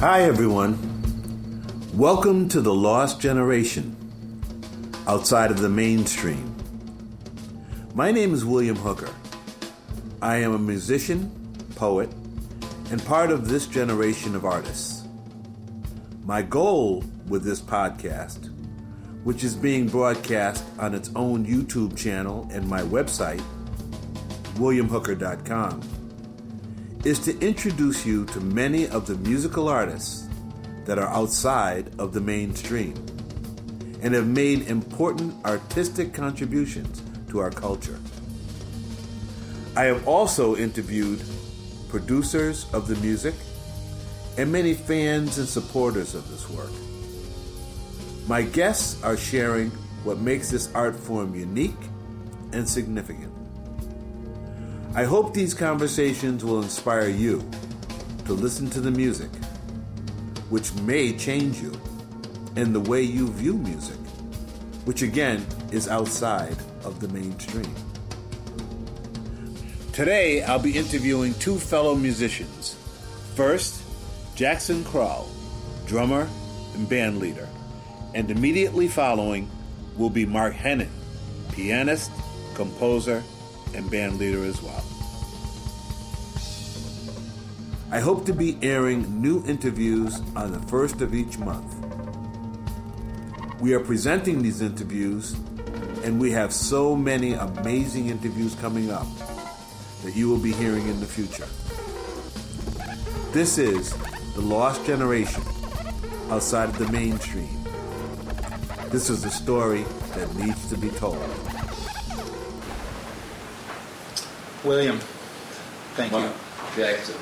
Hi, everyone. Welcome to the Lost Generation, outside of the mainstream. My name is William Hooker. I am a musician, poet, and part of this generation of artists. My goal with this podcast, which is being broadcast on its own YouTube channel and my website, williamhooker.com, is to introduce you to many of the musical artists that are outside of the mainstream and have made important artistic contributions to our culture. I have also interviewed producers of the music and many fans and supporters of this work. My guests are sharing what makes this art form unique and significant. I hope these conversations will inspire you to listen to the music, which may change you, and the way you view music, which again is outside of the mainstream. Today, I'll be interviewing two fellow musicians. First, Jackson Krall, drummer and band leader, and immediately following will be Mark Hennen, pianist, composer, and band leader as well. I hope to be airing new interviews on the first of each month. We are presenting these interviews, and we have so many amazing interviews coming up that you will be hearing in the future. This is The Lost Generation outside of the mainstream. This is a story that needs to be told. William, thank you. Jackson.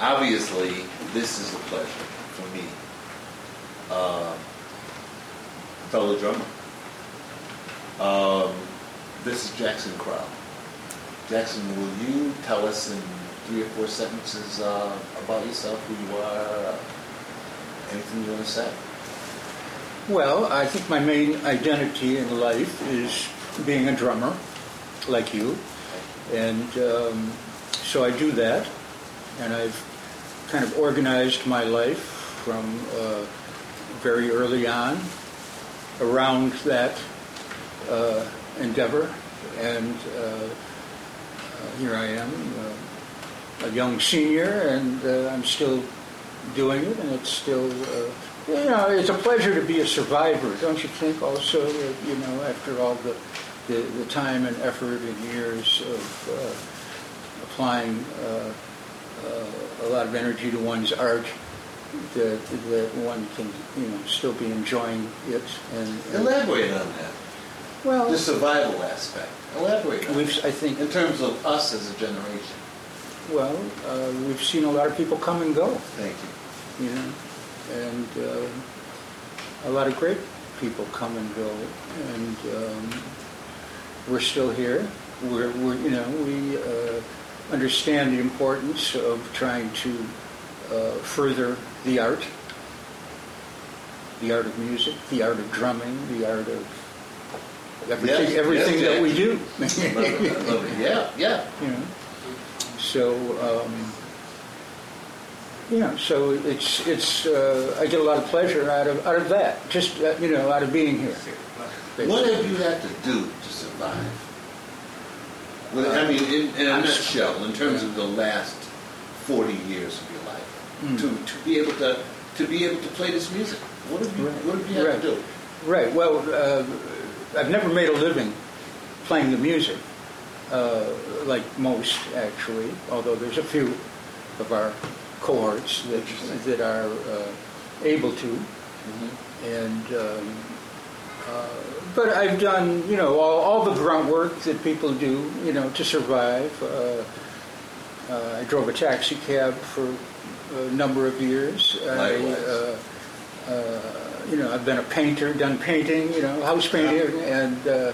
Obviously, this is a pleasure for me. Uh, fellow drummer. Um, this is Jackson Krall. Jackson, will you tell us in three or four sentences uh, about yourself, who you are, uh, anything you want to say? Well, I think my main identity in life is being a drummer, like you, and um, so I do that, and I've kind of organized my life from uh, very early on around that uh, endeavor, and uh, uh, here I am, uh, a young senior, and uh, I'm still doing it, and it's still, you know, it's a pleasure to be a survivor, don't you think? Also, you know, after all the, the the time and effort and years of uh, applying uh, uh, a lot of energy to one's art, that that one can, you know, still be enjoying it, and, and Elaborate on that. well, The survival aspect. Elaborate on we've, that. I think, In terms of us as a generation. well, uh, we've seen a lot of people come and go. Thank you. you know, and uh, a lot of great people come and go, and um, we're still here. We're, we're you know, we uh, understand the importance of trying to uh, further the art, the art of music, the art of drumming, the art of everything, Yes, everything yes, that we do. I love it, I love it. Yeah, yeah. you know. So, um, know, so it's it's uh, I get a lot of pleasure out of out of that, just uh, you know, out of being here. What have you had to do to Well, I mean, in, in a nutshell, in terms of the last forty years of your life, Hmm. to, to be able to to be able to play this music, what have you Right. what have you had Right. to do? Right. Well, uh, I've never made a living playing the music, uh, like most actually. Although there's a few of our cohorts that that are uh, able to. Mm-hmm. and um, uh, but I've done you know all, all the grunt work that people do you know to survive. Uh, uh, I drove a taxi cab for a number of years. I, Likewise. uh, uh, you know, I've been a painter, done painting, you know, house painting and uh,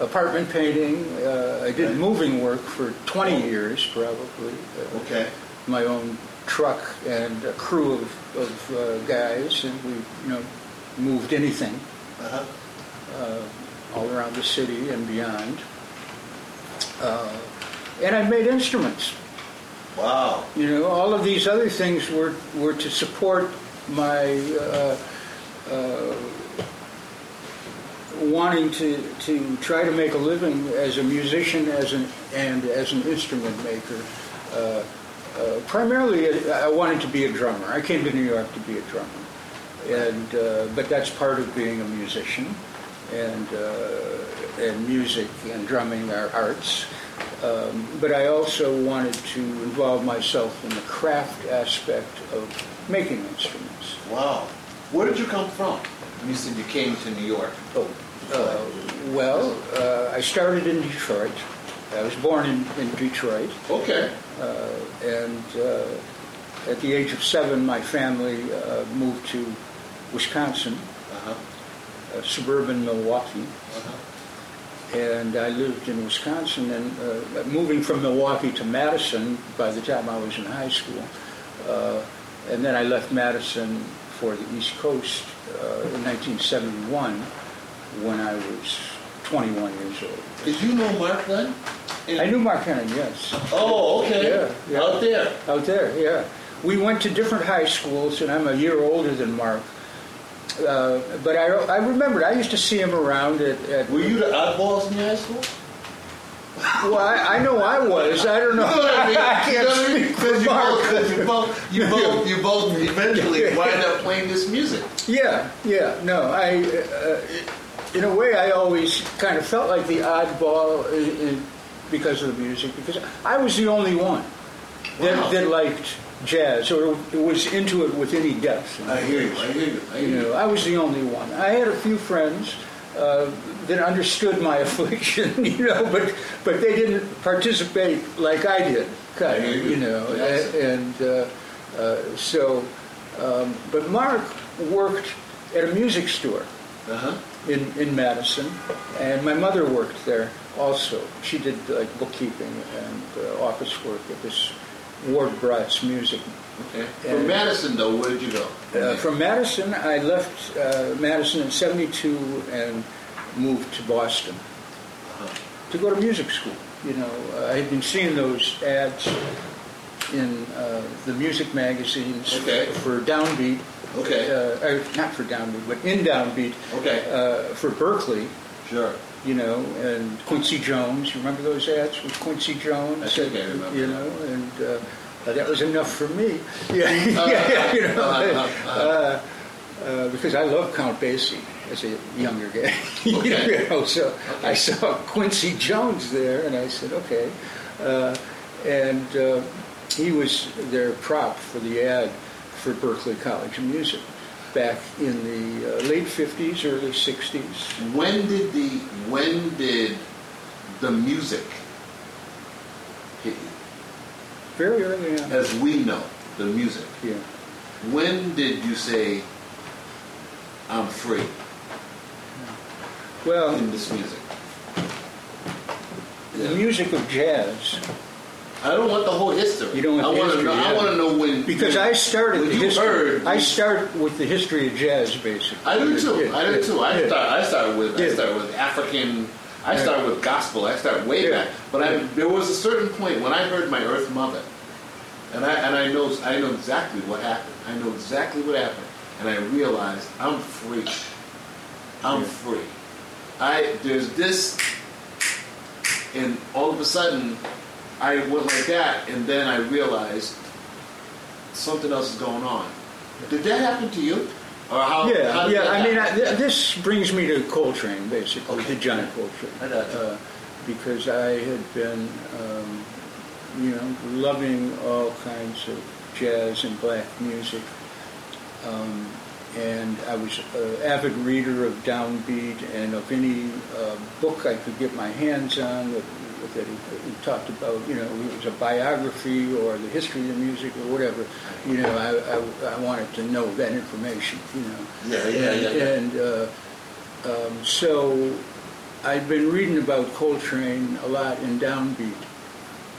apartment painting. Uh, I did moving work for 20 years, probably. Uh, Okay. my own truck and a crew of, of uh, guys, and we, you know, moved anything Uh-huh. Uh, all around the city and beyond. Uh, and I made instruments. Wow. You know, all of these other things were, were to support my uh, uh, wanting to, to try to make a living as a musician as an, and as an instrument maker. Uh, uh, primarily, I wanted to be a drummer. I came to New York to be a drummer, and uh, but that's part of being a musician, and uh, and music and drumming are arts. Um, but I also wanted to involve myself in the craft aspect of making instruments. Wow. Where did you come from? You said you came to New York. Oh, uh, well, uh, I started in Detroit. I was born in, in Detroit, Okay. uh, and uh, at the age of seven, my family uh, moved to Wisconsin. Uh, suburban Milwaukee, Uh-huh. and I lived in Wisconsin. And uh, moving from Milwaukee to Madison by the time I was in high school, uh, and then I left Madison for the East Coast uh, in 1971 when I was 21 years old. Did you know Mark then? In- I knew Mark Hennen, yes. Oh, okay. Yeah, yeah. Out there. Out there, yeah. We went to different high schools, and I'm a year older than Mark. Uh, but I, I remembered, I used to see him around at. at Were you the oddballs in high school? well, I, I know I was. I don't know. You know what I mean? I can't know what I mean? speak Because you Mark. both, 'cause you both, you both, you both eventually wind up playing this music. Yeah, yeah. No, I. Uh, in a way, I always kind of felt like the oddball in, in, because of the music, because I was the only one that, Wow. that liked jazz or was into it with any depth. I hear you. I hear you. I hear You you. know, I was the only one. I had a few friends uh, that understood my affliction, you know, but but they didn't participate like I did, kind of, you. you know. Yes. And uh, uh, so, um, but Mark worked at a music store Uh-huh. in, in Madison, and my mother worked there also. She did like bookkeeping and uh, office work at this Ward Brodt Music Okay. From And- Madison, though, where did you go? uh, from Madison, I left uh, Madison in '72 and moved to Boston Uh-huh. to go to music school. You know, uh, I had been seeing those ads in uh, the music magazines Okay. for Downbeat. Okay. Uh, not for Downbeat, but in Downbeat Okay. uh, for Berklee. Sure. You know, and Quincy Jones. You remember those ads with Quincy Jones? I think I remember. You know, and uh, that was enough for me. Yeah, yeah, you know. Uh, uh, because I love Count Basie as a younger guy. you know, so I saw Quincy Jones there, and I said, okay. Uh, and uh, he was their prop for the ad for Berklee College of Music back in the uh, late 50s, early 60s. When did the when did the music hit you? Very early on. As we know, the music. Yeah. When did you say, "I'm free" Well, in this music? the music of jazz, I don't want the whole history. You don't want I the want history, to know. I want to know when. because when- I started when the you history. heard. I start with the history of jazz, basically. I do too. Yeah, I do yeah, too. I yeah. start. I start with. I Yeah. start with African. I Yeah. start with gospel. I start way Yeah. back. But I, there was a certain point when I heard my Earth Mother, and I and I know I know exactly what happened. I know exactly what happened, and I realized I'm free. I'm Yeah. free. I there's this, and all of a sudden, I went like that, and then I realized something else is going on. Did that happen to you? Or how? Yeah, how yeah. I mean, I, th- this brings me to Coltrane, basically, Okay. to John Coltrane, I uh, because I had been, um, you know, loving all kinds of jazz and black music, um, and I was an avid reader of Downbeat and of any uh, book I could get my hands on that, that he, he talked about. You know, it was a biography or the history of the music or whatever. You know, I, I, I wanted to know that information. You know. Yeah, yeah, and, yeah, yeah. And uh, um, so I'd been reading about Coltrane a lot in Downbeat,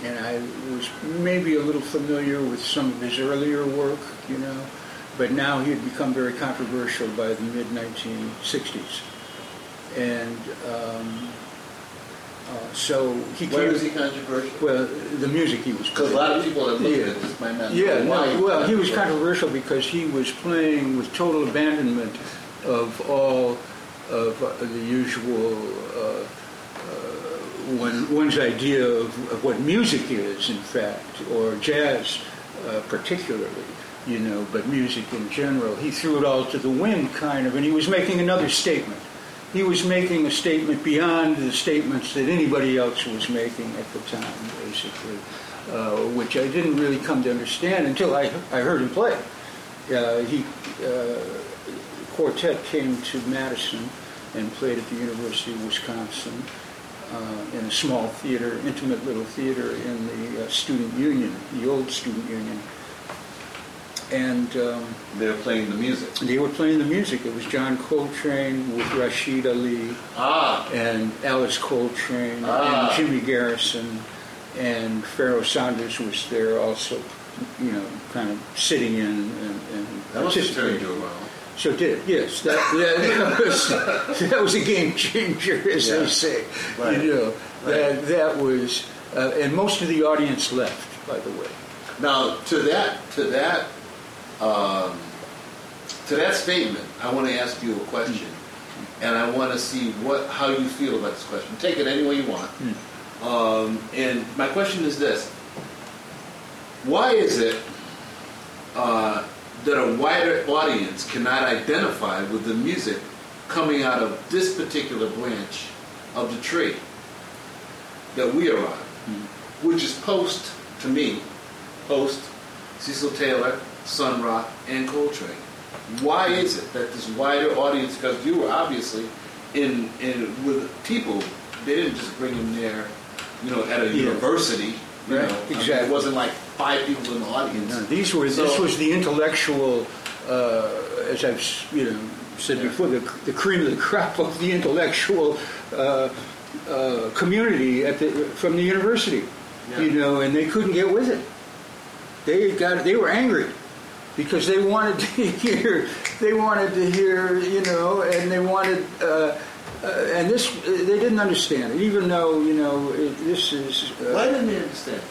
and I was maybe a little familiar with some of his earlier work, you know, but now he had become very controversial by the mid 1960s. And um, Uh, so he Why came. was he controversial? Well, the music he was Because a lot of people have looked Yeah. at this might not Yeah, no, well, he was controversial because he was playing with total abandonment of all of uh, the usual uh, uh, one, one's idea of, of what music is, in fact, or jazz uh, particularly, you know, but music in general. He threw it all to the wind, kind of, and he was making another statement. He was making a statement beyond the statements that anybody else was making at the time, basically, uh, which I didn't really come to understand until I, I heard him play. Uh, he uh, quartet came to Madison and played at the University of Wisconsin uh, in a small theater, intimate little theater in the uh, student union, the old student union. And um, They were playing the music. they were playing the music. It was John Coltrane with Rashied Ali Ah, and Alice Coltrane Ah. and Jimmy Garrison and Pharoah Sanders was there also, you know, kind of sitting in and, and that must have turned participating. you around. So it did, yes. That, that, that, was, that was a game changer, as Yeah. they say. Right. You know, Right. that, that was, uh, and most of the audience left, by the way. Now, to that, to that, um, to that statement, I want to ask you a question, and I want to see what how you feel about this question. Take it any way you want. Um, and my question is this: Why is it uh, that a wider audience cannot identify with the music coming out of this particular branch of the tree that we are on, which is post to me, post Cecil Taylor, Sun Ra, and Coltrane. Why is it that this wider audience? Because you were obviously in in with people. They didn't just bring them there, you know, at a Yeah. university. You Right, know, I mean, exactly. it wasn't like five people in the audience. No, these were this was the intellectual, uh, as I've you know said Yeah. before, the, the cream of the crop of the intellectual uh, uh, community at the, from the university, Yeah. you know, and they couldn't get with it. They got they were angry because they wanted to hear they wanted to hear you know, and they wanted. Uh, uh, and this, they didn't understand it, even though you know it, this is. Uh, Why didn't they understand?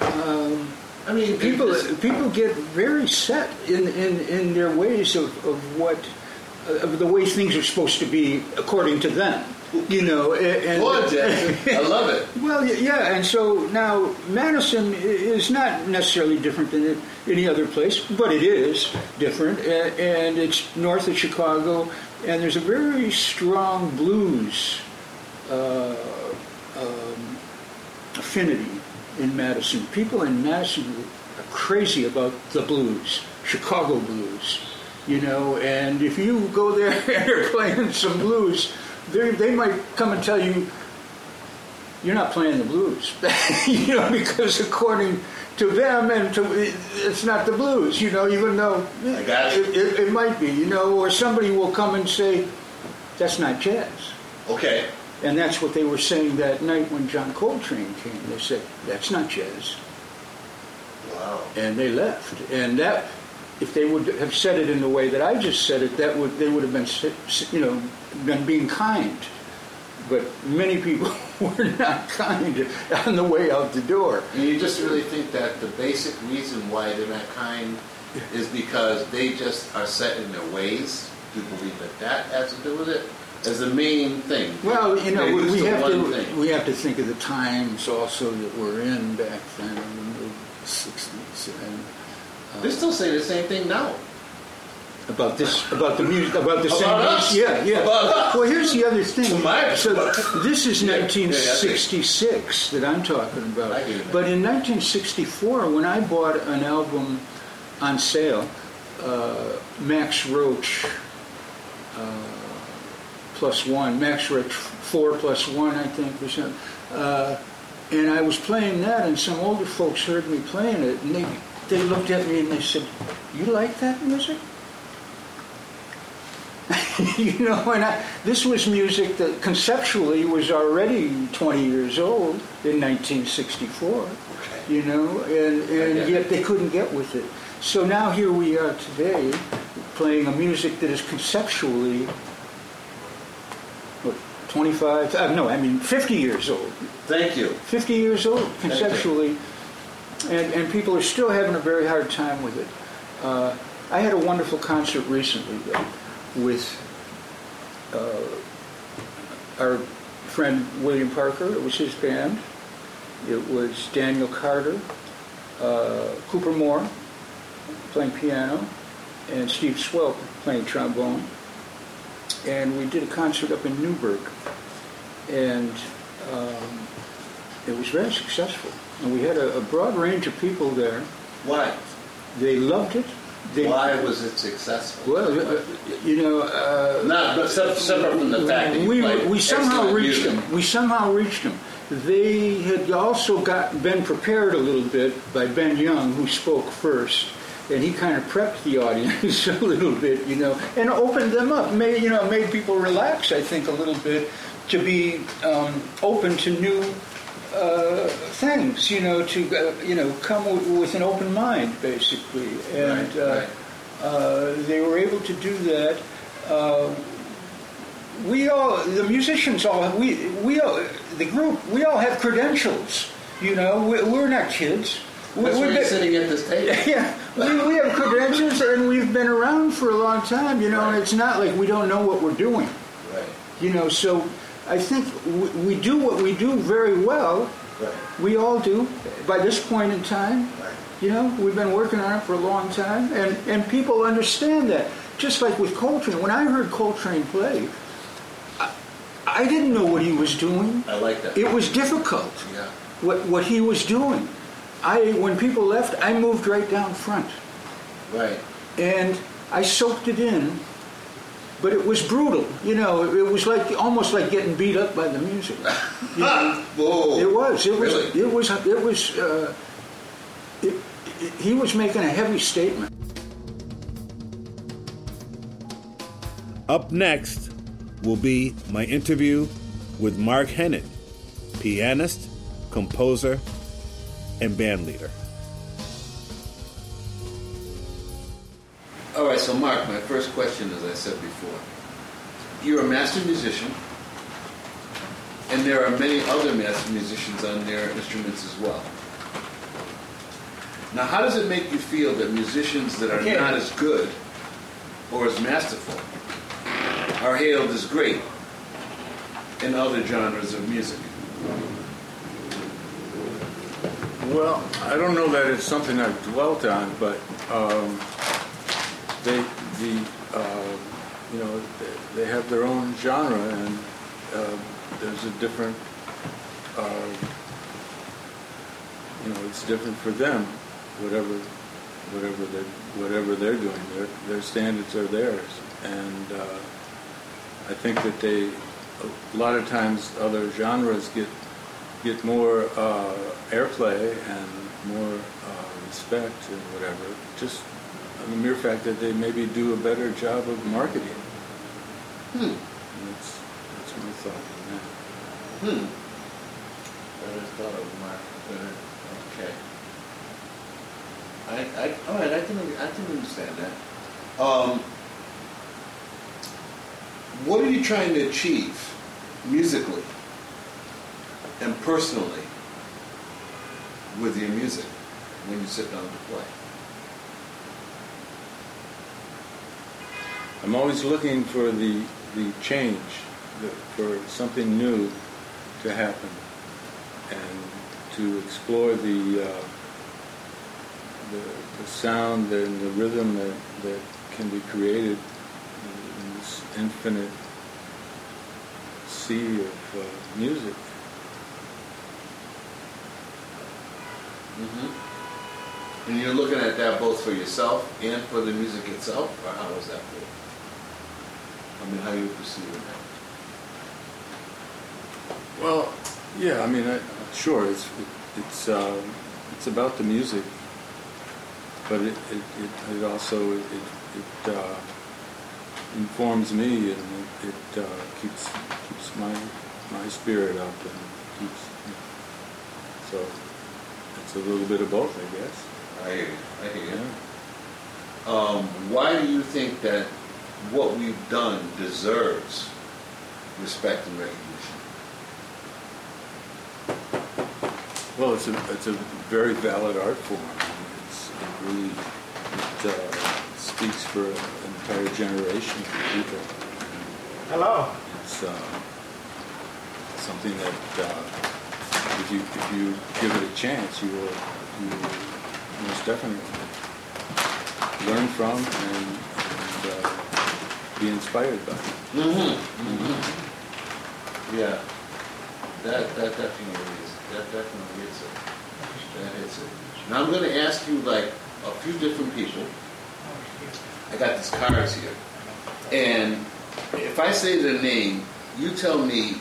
um, I mean, people this- people get very set in, in, in their ways of, of what of the way things are supposed to be according to them you know and. I love it. well yeah and so now Madison is not necessarily different than any other place but it is different and it's north of Chicago and there's a very strong blues uh, um, affinity in Madison. People in Madison are crazy about the blues, Chicago blues, you know. And if you go there and are playing some blues, they they might come and tell you you're not playing the blues, you know, because according to them and to it's not the blues, you know, even though I got you. it, it, it might be, you know, or somebody will come and say that's not jazz. Okay. And that's what they were saying that night when John Coltrane came. They said, that's not jazz. Wow. And they left. And that, if they would have said it in the way that I just said it, that would, they would have been, you know, been being kind. But many people were not kind on the way out the door. And you just really think that the basic reason why they're not kind is because they just are set in their ways? Do you believe that that has to do with it? As the main thing. Well, you know, we, we have to thing. we have to think of the times also that we're in back then in the '60s and They're still say the same thing now. about this about the music about the About same us? yeah yeah About well here's the other thing so this is Yeah, yeah, 1966 that i'm talking about I hear you. but in 1964 when i bought an album on sale uh, max roach uh, plus one max roach four plus one i think or something uh, and i was playing that and some older folks heard me playing it and they they looked at me and they said you like that music you know, and I, this was music that conceptually was already 20 years old in 1964. You know, and, and yet they couldn't get with it. So now here we are today, playing a music that is conceptually what, 25, uh, no, I mean 50 years old. Thank you. 50 years old conceptually, and, and people are still having a very hard time with it. Uh, I had a wonderful concert recently though, with uh, our friend William Parker. It was his band. It was Daniel Carter, uh, Cooper Moore playing piano, and Steve Swell playing trombone. And we did a concert up in Newburgh, and um, it was very successful. And we had a, a broad range of people there. Why? They loved it. They, Why was it successful? Well, uh, you know, uh, Not, but separate from the fact that you we, we somehow reached music. them. We somehow reached them. They had also got been prepared a little bit by Ben Young, who spoke first, and he kind of prepped the audience a little bit, you know, and opened them up. Made you know made people relax. I think a little bit to be um, open to new uh, things, you know, to uh, you know come w- with an open mind, basically, and Right, uh, right. uh, they were able to do that. Uh, we all, the musicians all, we, we all, the group, we all have credentials. You know, we, we're not kids. We, That's why we've you're been- sitting at this table. yeah, we, we have credentials and we've been around for a long time. You know, and it's not like we don't know what we're doing. Right. You know, so I think we, we do what we do very well. Right. We all do by this point in time. Right. You know, we've been working on it for a long time, and, and people understand that. Just like with Coltrane, when I heard Coltrane play, I, I didn't know what he was doing. I like that. It was difficult Yeah. what, what he was doing. I when people left, I moved right down front, Right. and I soaked it in. But it was brutal, you know. It, it was like almost like getting beat up by the music. You know? Whoa. It was. It was. Really? It was. It was. Uh, it, it, he was making a heavy statement. Up next will be my interview with Mark Hennen, pianist, composer, and band All right, so Mark, my first question, as I said before, you're a master musician, and there are many other master musicians on their instruments as well. Now, how does it make you feel that musicians that are Okay. not as good or as masterful are hailed as great in other genres of music? Well, I don't know that it's something I've dwelt on, but um, they, the, uh, you know, they, they have their own genre, and uh, there's a different, uh, you know, it's different for them, whatever, whatever they, whatever they're doing. Their, their standards are theirs, and uh, I think that they, a lot of times, other genres get get more uh, airplay and more uh, respect and whatever, just the mere fact that they maybe do a better job of marketing. Hmm. That's, that's my thought on that. Hmm. Better thought of Mark. Better. Okay. I, I, all right. I can, I can understand that. Um, what are you trying to achieve musically and personally with your music when you sit down to play? I'm always looking for the, the change, the, for something new to happen, and to explore the, uh, the, the sound and the rhythm that, that can be created in this infinite sea of uh, music. Mm-hmm. And you're looking at that both for yourself and for the music itself, or how that? I mean, how you perceive it Well, yeah, I mean, I, sure, it's it's uh, it's about the music, but it it, it, it also it it uh, informs me and it, it uh, keeps keeps my my spirit up and keeps so it's a little bit of both, I guess. I. I hear you. Yeah. Um, why do you think that what we've done deserves respect and recognition? Well, it's a, it's a very valid art form. It's, it really it, uh, speaks for an entire generation of people. Hello. It's uh, something that uh, if you if you give it a chance, you will you will most definitely learn from and, and uh, be inspired by. Yeah, that that definitely is that definitely is it. That is it. Now I'm going to ask you like a few different people. I got these cards here, and if I say their name, you tell me,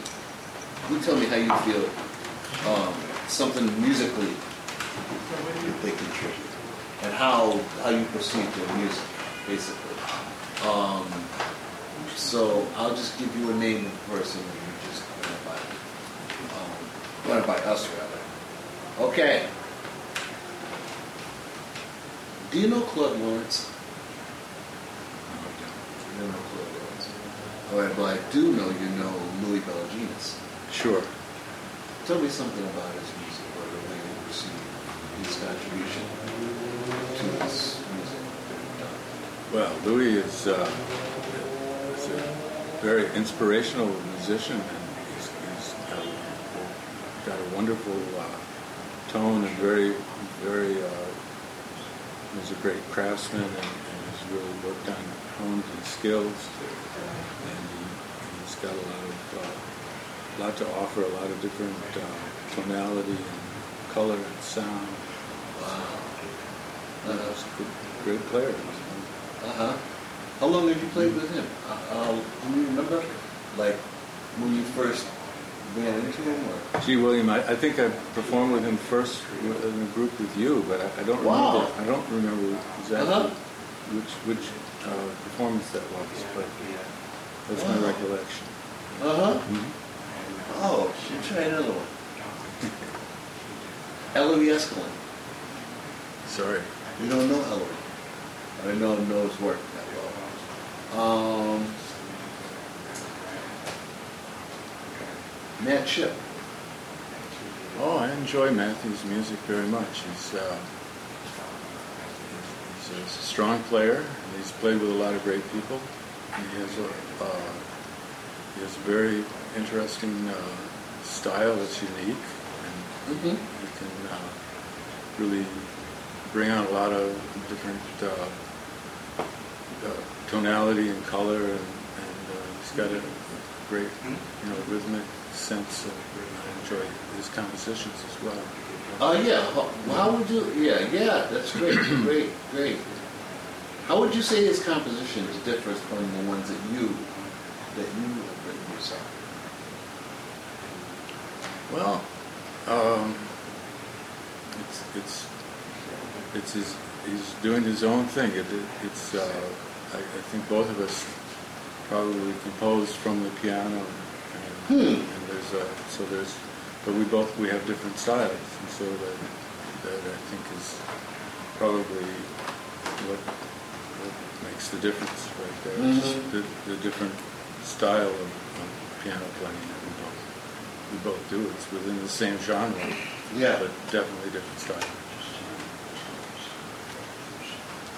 you tell me how you feel. Um, something musically that they contribute, and how how you perceive their music, basically. Um, so I'll just give you a name of the person, and you just run it by, um, run it by us rather. Okay. Do you know Claude Lawrence? You don't know Claude Lawrence. All right, but I do know you know Louis Belogenis. Sure. Tell me something about his music, or the way you perceive his contribution to this music that you've done. Well, Louis is, uh, very inspirational musician, and he's, he's got, a, got a wonderful uh, tone and very, very. Uh, he's a great craftsman, and, and he's really worked on honed his skills, and he, he's got a lot of, uh, lot to offer, a lot of different uh, tonality and color and sound. Wow. Uh, Uh-huh. he's a good, great player. Uh-huh. How long have you played with him? Uh, uh, do you remember? Like, when you first ran into him? Or? Gee, William, I, I think I performed with him first in a group with you, but I, I don't Wow. remember. I don't remember exactly Uh-huh. which which uh, performance that was, but that's my recollection. Uh-huh. Mhm. Oh, should try another one. Ellery Eskelin. Sorry. You don't know Ellery. I know know his work that well. Um, Matt Shipp. Oh, I enjoy Matthew's music very much. He's uh, he's, a strong player. And he's played with a lot of great people. He has a uh, he has a very interesting uh, style that's unique, and Mm-hmm. he can uh, really bring out a lot of different uh, tonality and color, and, and uh, he's got a great, you know, rhythmic sense. Of, I enjoy his compositions as well. Uh, yeah. How, how would you? Yeah, yeah. That's great. great, great. How would you say his compositions differs from the ones that you that you have written yourself? Well, um, it's it's it's his he's doing his own thing. It, it, it's uh, I, I think both of us probably composed from the piano, and, Hmm. and there's a, so there's but we both we have different styles, and so that that I think is probably what what makes the difference right there. Mhm. the, the different style of, of piano playing that we both we both do. It's within the same genre, Yeah. but definitely different style.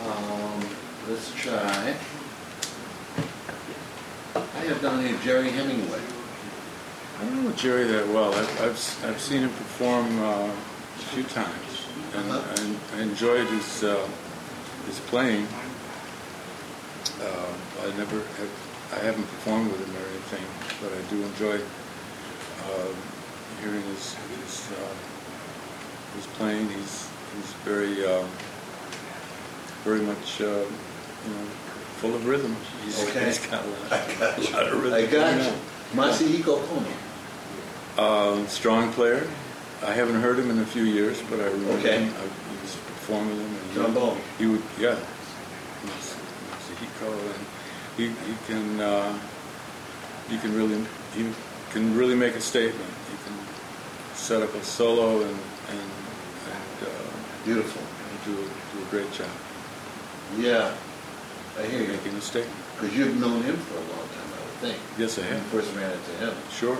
Um, let's try. I have down here Gerry Hemingway. I don't know Gerry that well. I've, I've, I've seen him perform uh, a few times, and, Uh-huh. and I enjoyed his uh, his playing. Uh, I never have, I haven't performed with him or anything, but I do enjoy um, hearing his his, uh, his playing. He's he's very um, very much uh, you know full of rhythm. He's, Okay. he's got a lot, I got a lot of rhythm. I got you. Masahiko Kono. Uh, strong player. I haven't heard him in a few years, but I remember Okay. him. I he was performing with him. And he- Trombone. He would, yeah. He's, he's a Hiko, and he, he can uh, he can really he can really make a statement. He can set up a solo and and, and uh, Beautiful. do do a great job Yeah. I hear you. making a statement. Because you've known him for a long time, I would think. Yes, I have. you first ran into him. Sure.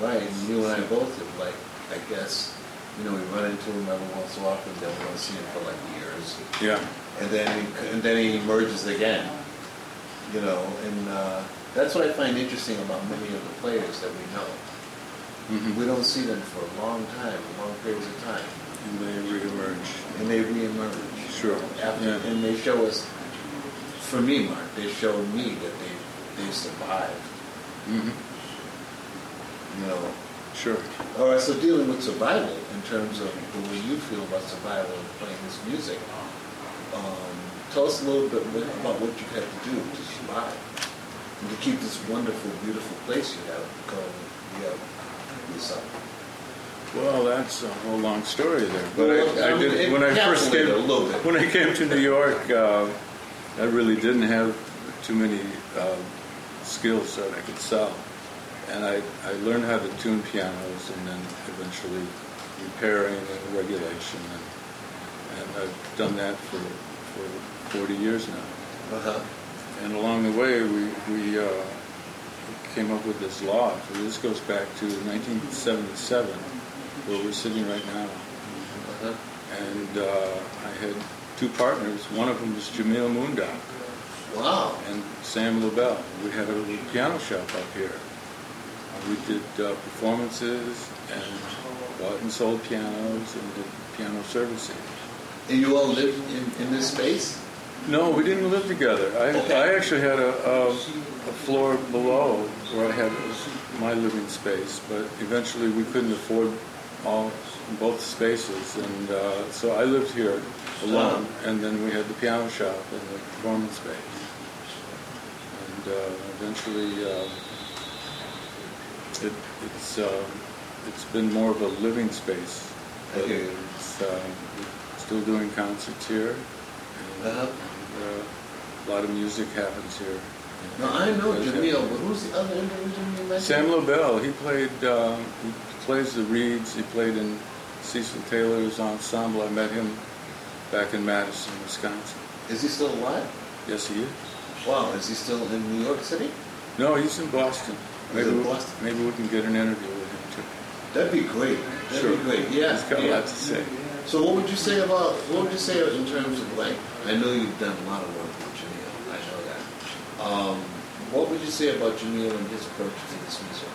Right, and you and I both have, like, I guess, you know, we run into him every once in a while, but then we don't see him for like years. Yeah. And then, he, and then he emerges again, you know, and uh, that's what I find interesting about many of the players that we know. hmm We don't see them for a long time, long periods of time, And they reemerge. and they reemerge. Sure. After, Yeah. And they show us, for me, Mark, they show me that they, they survived, hmm you know. Sure. All right, so dealing with survival in terms of the way you feel about survival and playing this music, um, tell us a little bit about what you had to do to survive and to keep this wonderful, beautiful place you have going. You have this up. Well, that's a whole long story there. But I, I did when I first came it a little bit. when I came to New York. Uh, I really didn't have too many um, skills that I could sell, and I, I learned how to tune pianos, and then eventually repairing and regulation, and, and I've done that for for 40 years now. Uh-huh. And along the way, we, we uh, came up with this law. So this goes back to 1977, where we're sitting right now. Uh-huh. And uh, I had two partners. One of them was Jemeel Moondoc Wow. and Sam LaBelle. We had a little piano shop up here. Uh, we did uh, performances and bought and sold pianos and did piano servicing. And you all lived in, in this space? No, we didn't live together. I, Okay. I actually had a, a, a floor below where I had my living space, but eventually we couldn't afford all both spaces, and uh, so I lived here alone. And then we had the piano shop and the performance space, and uh, eventually uh, it, it's uh, it's been more of a living space. You. It's, uh, still doing concerts here. And, Uh-huh. uh, a lot of music happens here. Now, I know Jemeel, but who's the other individual you mentioned? Sam Lobel, he played, um, he plays the reeds. He played in Cecil Taylor's ensemble. I met him back in Madison, Wisconsin. Is he still alive? Yes, he is. Wow, is he still in New York City? No, he's in Boston. He's Maybe, in we- maybe we can get an interview with him too. That'd be great. That'd Sure. be great. Yeah. He's got a lot to say. So what would you say about what would you say in terms of like I know you've done a lot of work with Jemeel, I know that. Um, what would you say about Jemeel and his approach to this music?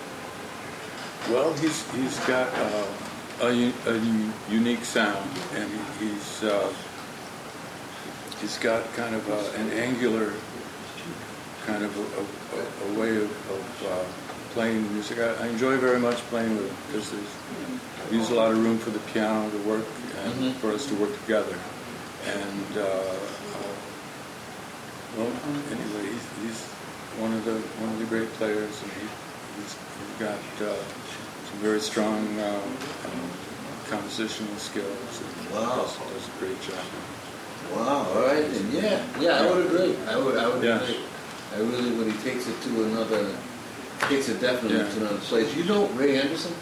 Well, he's he's got uh, a, a unique sound, and he, he's uh, he's got kind of a, an angular kind of a, a, a way of, of uh, playing music. I, I enjoy very much playing with him because there's leaves a lot of room for the piano to work and Mhm. for us to work together. And uh, uh, well, anyway, he's, he's one of the one of the great players, and he, he's, he's got uh, some very strong uh, um, compositional skills. And Wow. does, does a great job. Wow. All right then. Yeah. Yeah. I would agree. I would. I would Yeah. agree. I really when he takes it to another, takes it definitely Yeah. to another place. You know Ray Anderson?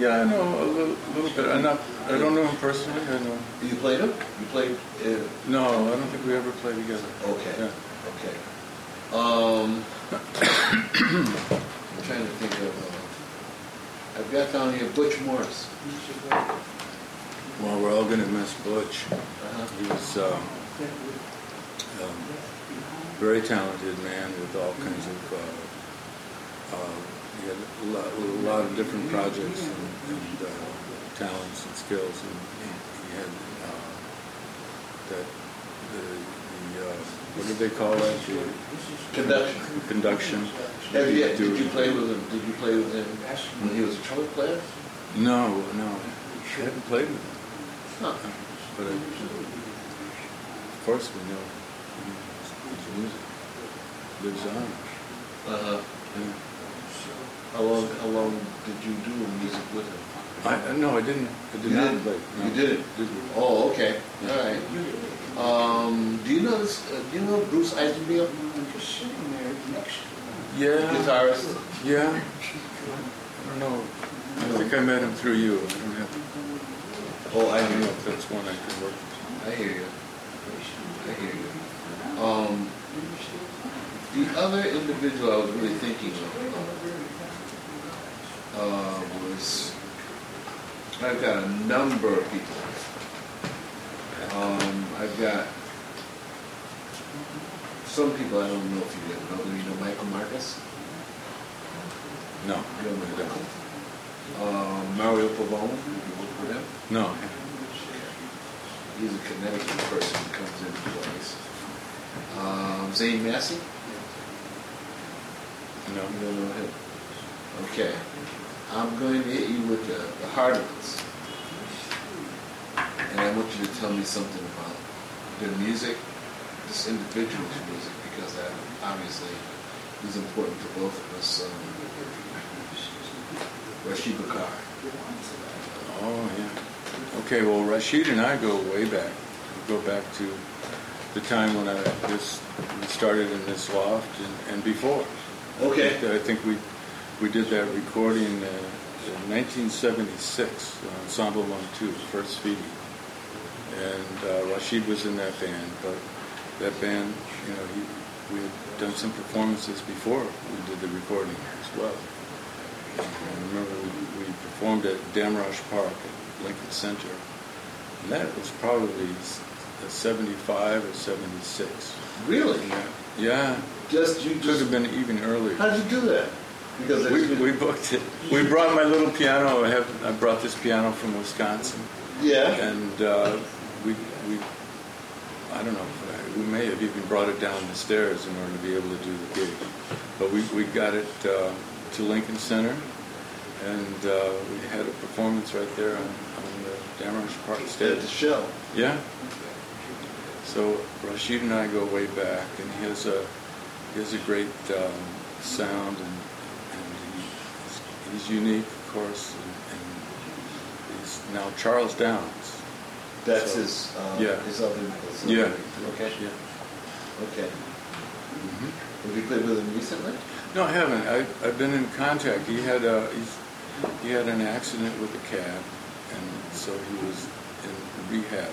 Yeah, I know a little, little bit. I'm not. I don't know him personally. I know. You played him? You played? Uh, No, I don't think we ever played together. okay. Yeah. Okay. Um, I'm trying to think of. Uh, I've got down here Butch Morris. Well, we're all going to miss Butch. Uh-huh. He was um, um, very talented man with all kinds of. Uh, uh, he had a lot, a lot of different projects and, and uh, talents and skills, and he, he had uh, that the, the uh, what did they call that? The Conduction. conduction. Have you, He could do- did you play with him? Did you play with him when he was a trumpet player? No, no, I haven't played with him. Huh. But I, of course, we know his music lives on. Uh-huh. Yeah. How long? How long did you do music with him? I, no, I didn't. I did You not didn't? play. No. You didn't? Didn't. Oh, okay. All right. Um, do you know this? Uh, do you know Bruce Eisenbeil? I'm just sitting there. The Eisenbeil, Yeah. guitarist? Yeah. I don't know. I think I met him through you. I don't have. Oh, I don't know if that's one I can work with. I hear you. I hear you. Um, The other individual I was really thinking of uh, was I've got a number of people. Um, I've got some people I don't know if you know. Do you know Michael Marcus? No, You don't know him. Um, Mario Pavone, you work with him? No, He's a Connecticut person who comes in twice. Um, Zane Massey? no. You don't know him? Okay. I'm going to hit you with the, the Hardwoods. And I want you to tell me something about their music, this individual's music, because that obviously is important to both of us. Um, Rashid Bakr. Oh, yeah. Okay, well, Rashid and I go way back. We go back to the time when I we started in this loft and, and before. Okay. I think we we did that recording uh, in 1976, uh, Ensemble One Two, first Speedy, and uh, Rashid was in that band. But that band, you know, he, we had done some performances before we did the recording as well. I remember we, we performed at Damrosch Park at Lincoln Center, and that was probably uh, 75 or 76. Really? Yeah, Just you could just. have been even earlier. How did you do that? Because it's We, we booked it. We brought my little piano. I have I brought this piano from Wisconsin, yeah. and uh, we we I don't know. We may have even brought it down the stairs in order to be able to do the gig. But we, we got it uh, to Lincoln Center, and uh, we had a performance right there on, on the Damrosch Park stage. At the show. Yeah. So Rashid and I go way back, and he has a he has a great um, sound, and he's unique, of course, and, and he's now Charles Downs. That's So, his. Uh, yeah. His other. His Yeah. other- Okay. Yeah. Okay. Mm-hmm. Have you played with him recently? No, I haven't. I, I've been in contact. He had a he's, he had an accident with a cab, and so he was in rehab,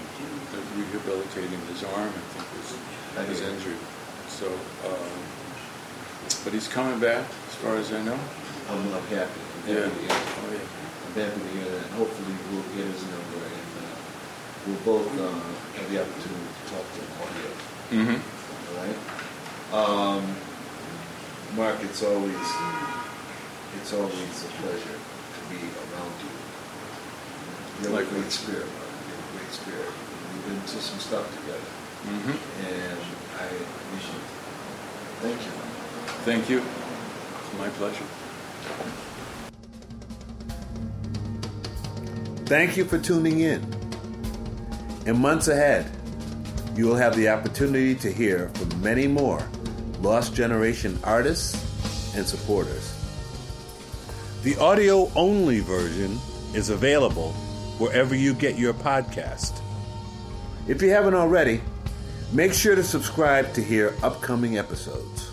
rehabilitating his arm. I think was his injury. So, um, but he's coming back, as far as I know. I'm, I'm happy. I'm Yeah. happy to hear that. Oh yeah. To hear that. And hopefully we'll get his number and uh, we'll both uh, have the opportunity to talk to him audio. Mm-hmm. All right. Um, Mark, it's always it's always a pleasure to be around you. You're a Likewise. great spirit, Mark. You're a great spirit. We've been to some stuff together, Mm-hmm. and I appreciate it. Thank you. Thank you. It's my pleasure. Thank you for tuning in. In months ahead, you will have the opportunity to hear from many more Lost Generation artists and supporters. The audio only version is available wherever you get your podcast. If you haven't already, make sure to subscribe to hear upcoming episodes.